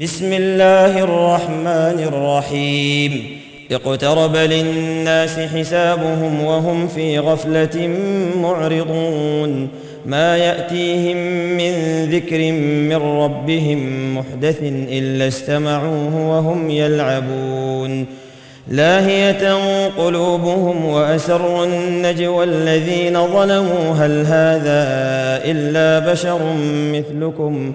بسم الله الرحمن الرحيم اقترب للناس حسابهم وهم في غفله معرضون ما ياتيهم من ذكر من ربهم محدث الا استمعوه وهم يلعبون لاهيه قلوبهم واسروا النجوى الذين ظلموا هل هذا الا بشر مثلكم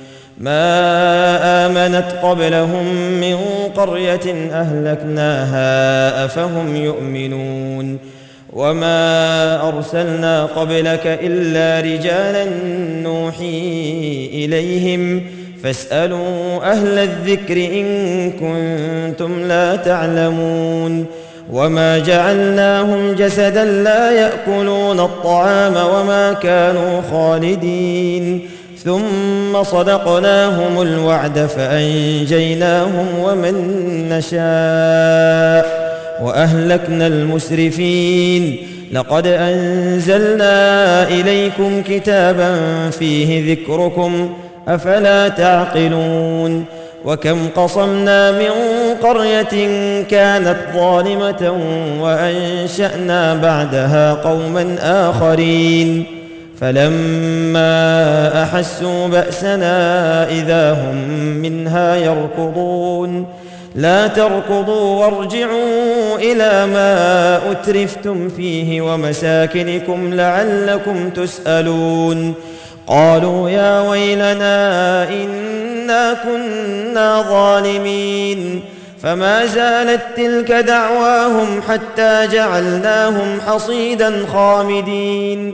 ما آمنت قبلهم من قرية أهلكناها أفهم يؤمنون وما أرسلنا قبلك إلا رجالا نوحي إليهم فاسألوا أهل الذكر إن كنتم لا تعلمون وما جعلناهم جسدا لا يأكلون الطعام وما كانوا خالدين ثم صدقناهم الوعد فأنجيناهم ومن نشاء وأهلكنا المسرفين لقد أنزلنا إليكم كتابا فيه ذكركم أفلا تعقلون وكم قصمنا من قرية كانت ظالمة وأنشأنا بعدها قوما آخرين فلما أحسوا بأسنا إذا هم منها يركضون. لا تركضوا وارجعوا إلى ما أترفتم فيه ومساكنكم لعلكم تسألون. قالوا يا ويلنا إنا كنا ظالمين. فما زالت تلك دعواهم حتى جعلناهم حصيدا خامدين.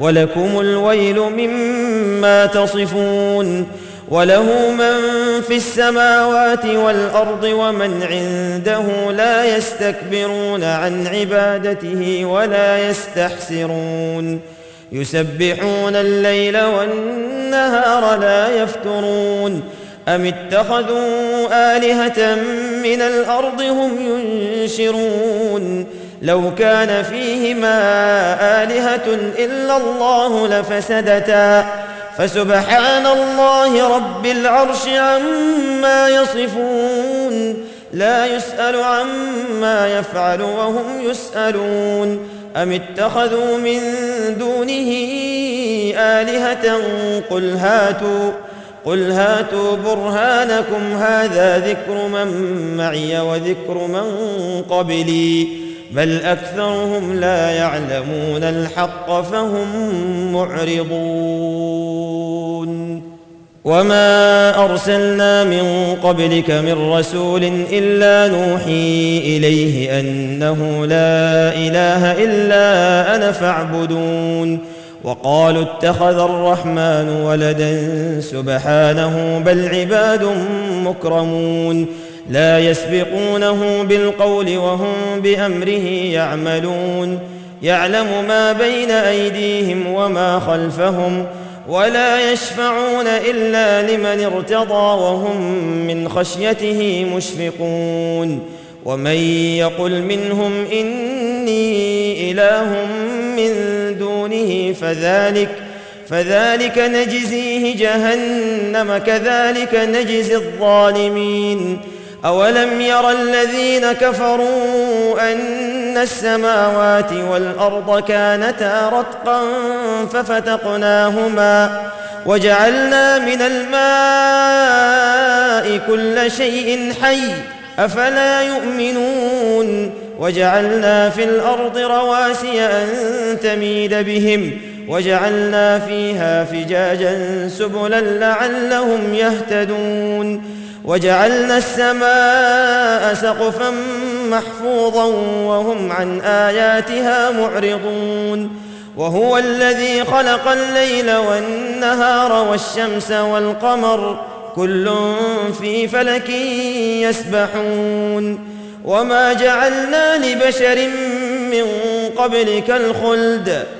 ولكم الويل مما تصفون وله من في السماوات والأرض ومن عنده لا يستكبرون عن عبادته ولا يستحسرون يسبحون الليل والنهار لا يفترون أم اتخذوا آلهة من الأرض هم ينشرون لو كان فيهما آلهة إلا الله لفسدتا. فسبحان الله رب العرش عما يصفون لا يسأل عما يفعل وهم يسألون. أم اتخذوا من دونه آلهة؟ قل هاتوا قل هاتوا برهانكم هذا ذكر من معي وذكر من قبلي. بل أكثرهم لا يعلمون الحق فهم معرضون. وما أرسلنا من قبلك من رسول إلا نوحي إليه أنه لا إله إلا أنا فاعبدون. وقالوا اتخذ الرحمن ولدا سبحانه بل عباد مكرمون. لا يسبقونه بالقول وهم بأمره يعملون. يعلم ما بين أيديهم وما خلفهم ولا يشفعون إلا لمن ارتضى وهم من خشيته مشفقون. ومن يقل منهم إني إله من دونه فذلك فذلك نجزيه جهنم كذلك نجزي الظالمين. أولم ير الذين كفروا أن السماوات والأرض كانتا رتقا ففتقناهما وجعلنا من الماء كل شيء حي أفلا يؤمنون وجعلنا في الأرض رواسي أن تميد بهم وجعلنا فيها فجاجا سبلا لعلهم يهتدون. وجعلنا السماء سقفا محفوظا وهم عن آياتها معرضون. وهو الذي خلق الليل والنهار والشمس والقمر كل في فلك يسبحون. وما جعلنا لبشر من قبلك الخلد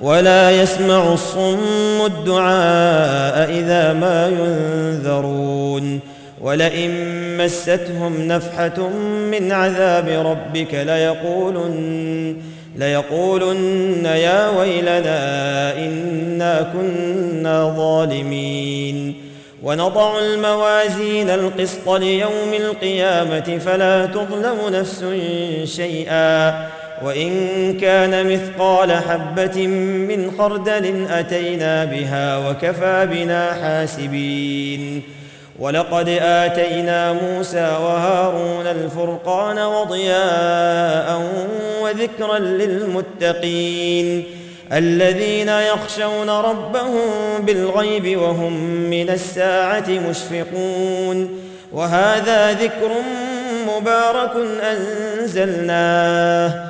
ولا يسمع الصم الدعاء إذا ما ينذرون ولئن مستهم نفحة من عذاب ربك ليقولن ليقولن يا ويلنا إنا كنا ظالمين. ونضع الموازين القسط ليوم القيامة فلا تظلم نفس شيئا. وإن كان مثقال حبة من خردل أتينا بها وكفى بنا حاسبين. ولقد آتينا موسى وهارون الفرقان وضياء وذكرا للمتقين. الذين يخشون ربهم بالغيب وهم من الساعة مشفقون. وهذا ذكر مبارك أنزلناه.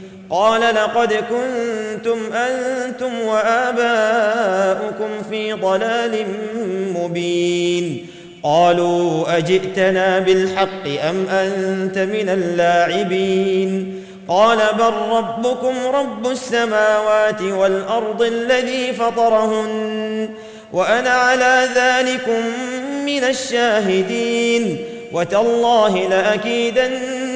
قال لقد كنتم أنتم وآباؤكم في ضلال مبين. قالوا أجئتنا بالحق أم أنت من اللاعبين؟ قال بل ربكم رب السماوات والأرض الذي فطرهن وأنا على ذلكم من الشاهدين. وتالله لأكيدن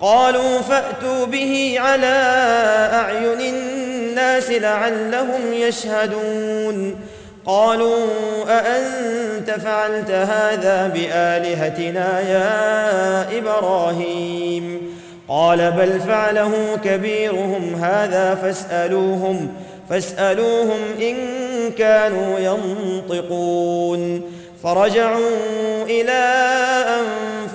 قالوا فأتوا به على أعين الناس لعلهم يشهدون. قالوا أأنت فعلت هذا بآلهتنا يا إبراهيم؟ قال بل فعله كبيرهم هذا فاسألوهم فاسألوهم إن كانوا ينطقون. فرجعوا إلى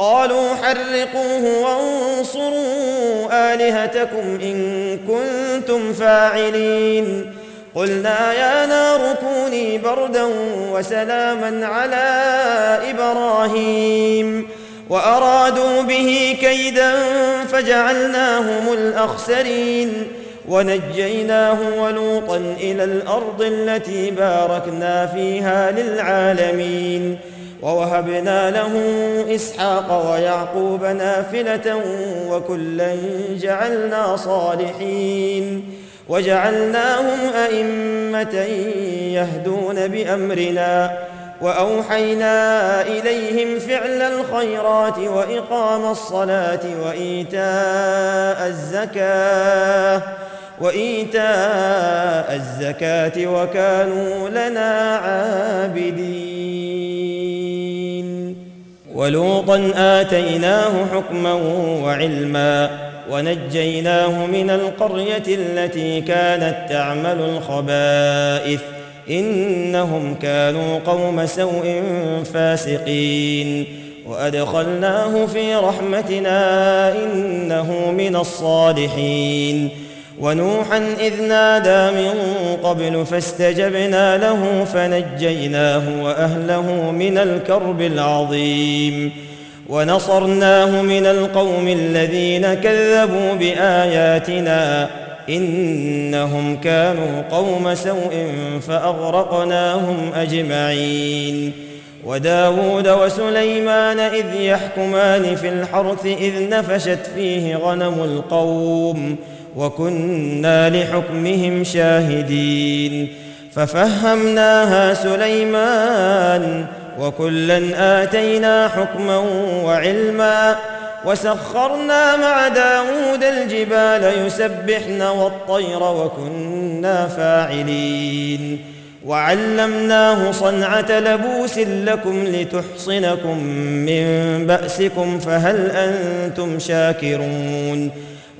قالوا حرقوه وانصروا آلهتكم إن كنتم فاعلين. قلنا يا نار كوني بردا وسلاما على إبراهيم. وأرادوا به كيدا فجعلناهم الأخسرين. ونجيناه ولوطا إلى الأرض التي باركنا فيها للعالمين. ووهبنا له إسحاق ويعقوب نافلة وكلا جعلنا صالحين وجعلناهم أئمة يهدون بأمرنا وأوحينا إليهم فعل الخيرات وإقام الصلاة وإيتاء الزكاة وإيتاء الزكاة وكانوا لنا عابدين ولوطا آتيناه حكما وعلما ونجيناه من القرية التي كانت تعمل الخبائث إنهم كانوا قوم سوء فاسقين وأدخلناه في رحمتنا إنه من الصالحين ونوحا إذ نادى من قبل فاستجبنا له فنجيناه وأهله من الكرب العظيم ونصرناه من القوم الذين كذبوا بآياتنا إنهم كانوا قوم سوء فأغرقناهم أجمعين وداود وسليمان إذ يحكمان في الحرث إذ نفشت فيه غنم القوم وكنا لحكمهم شاهدين ففهمناها سليمان وكلا آتينا حكما وعلما وسخرنا مع داود الجبال يسبحن والطير وكنا فاعلين وعلمناه صنعة لبوس لكم لتحصنكم من بأسكم فهل أنتم شاكرون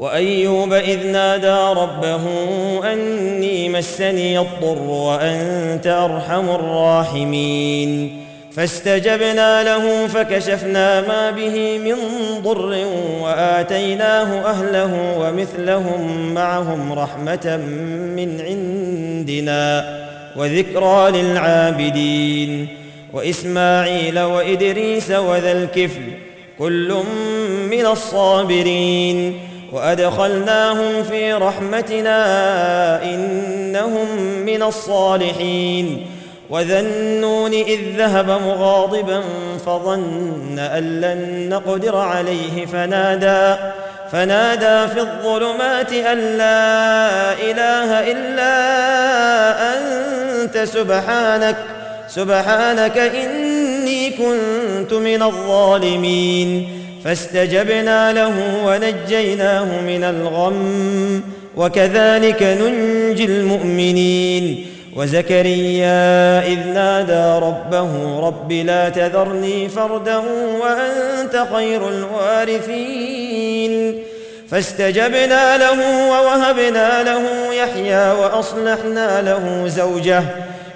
وأيوب إذ نادى ربه أني مسني الضر وأنت أرحم الراحمين. فاستجبنا له فكشفنا ما به من ضر وآتيناه أهله ومثلهم معهم رحمة من عندنا وذكرى للعابدين. وإسماعيل وإدريس وذا الكفل كل من الصابرين. وأدخلناهم في رحمتنا إنهم من الصالحين. وذا النون إذ ذهب مغاضبا فظن أن لن نقدر عليه. فنادى فنادى في الظلمات أن لا إله إلا أنت سبحانك سبحانك إني كنت من الظالمين. فاستجبنا له ونجيناه من الغم وكذلك ننجي المؤمنين. وزكريا إذ نادى ربه رب لا تذرني فردا وأنت خير الوارثين. فاستجبنا له ووهبنا له يحيى وأصلحنا له زوجه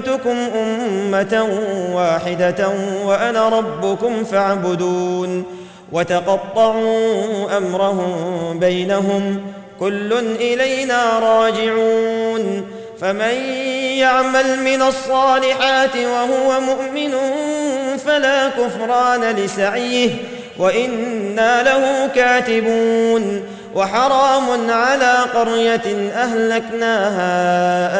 أمتكم أمة واحدة وأنا ربكم فاعبدون وتقطعوا أمرهم بينهم كل إلينا راجعون فمن يعمل من الصالحات وهو مؤمن فلا كفران لسعيه وإنا له كاتبون وحرام على قرية أهلكناها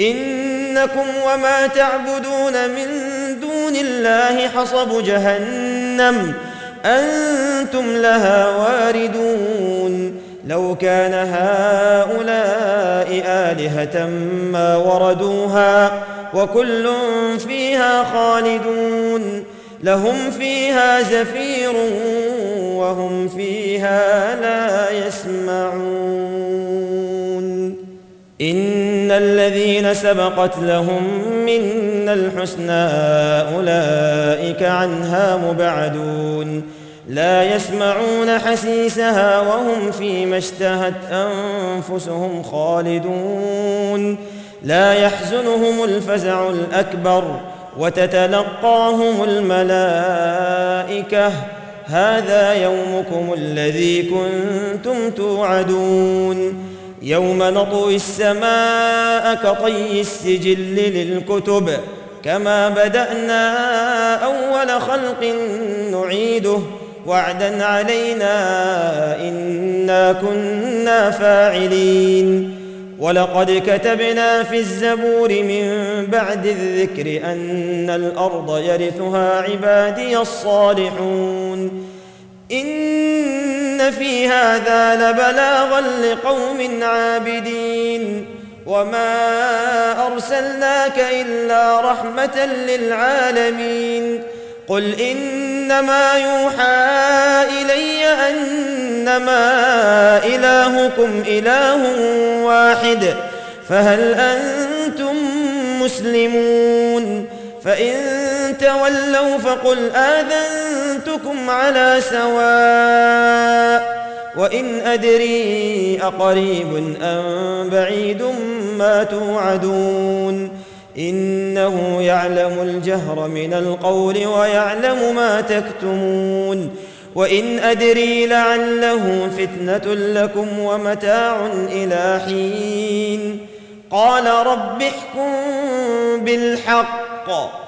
إنكم وما تعبدون من دون الله حصب جهنم. أنتم لها واردون. لو كان هؤلاء آلهة ما وردوها وكل فيها خالدون. لهم فيها زفير وهم فيها لا يسمعون. إن الذين سبقت لهم منا الحسنى أولئك عنها مبعدون. لا يسمعون حسيسها وهم فيما اشتهت أنفسهم خالدون. لا يحزنهم الفزع الأكبر وتتلقاهم الملائكة. هذا يومكم الذي كنتم توعدون. يوم نطوي السماء كطي السجل للكتب كما بدأنا أول خلق نعيده وعدا علينا إنا كنا فاعلين. ولقد كتبنا في الزبور من بعد الذكر أن الأرض يرثها عبادي الصالحون. ان في هذا لبلاغا لقوم عابدين وما ارسلناك الا رحمه للعالمين قل انما يوحى الي انما الهكم اله واحد فهل أنتم مسلمون فان تولوا فقل اذنتكم على سواء وإن أدري أقريب أم بعيد ما توعدون إنه يعلم الجهر من القول ويعلم ما تكتمون وإن أدري لعله فتنة لكم ومتاع إلى حين قال رب احكم بالحق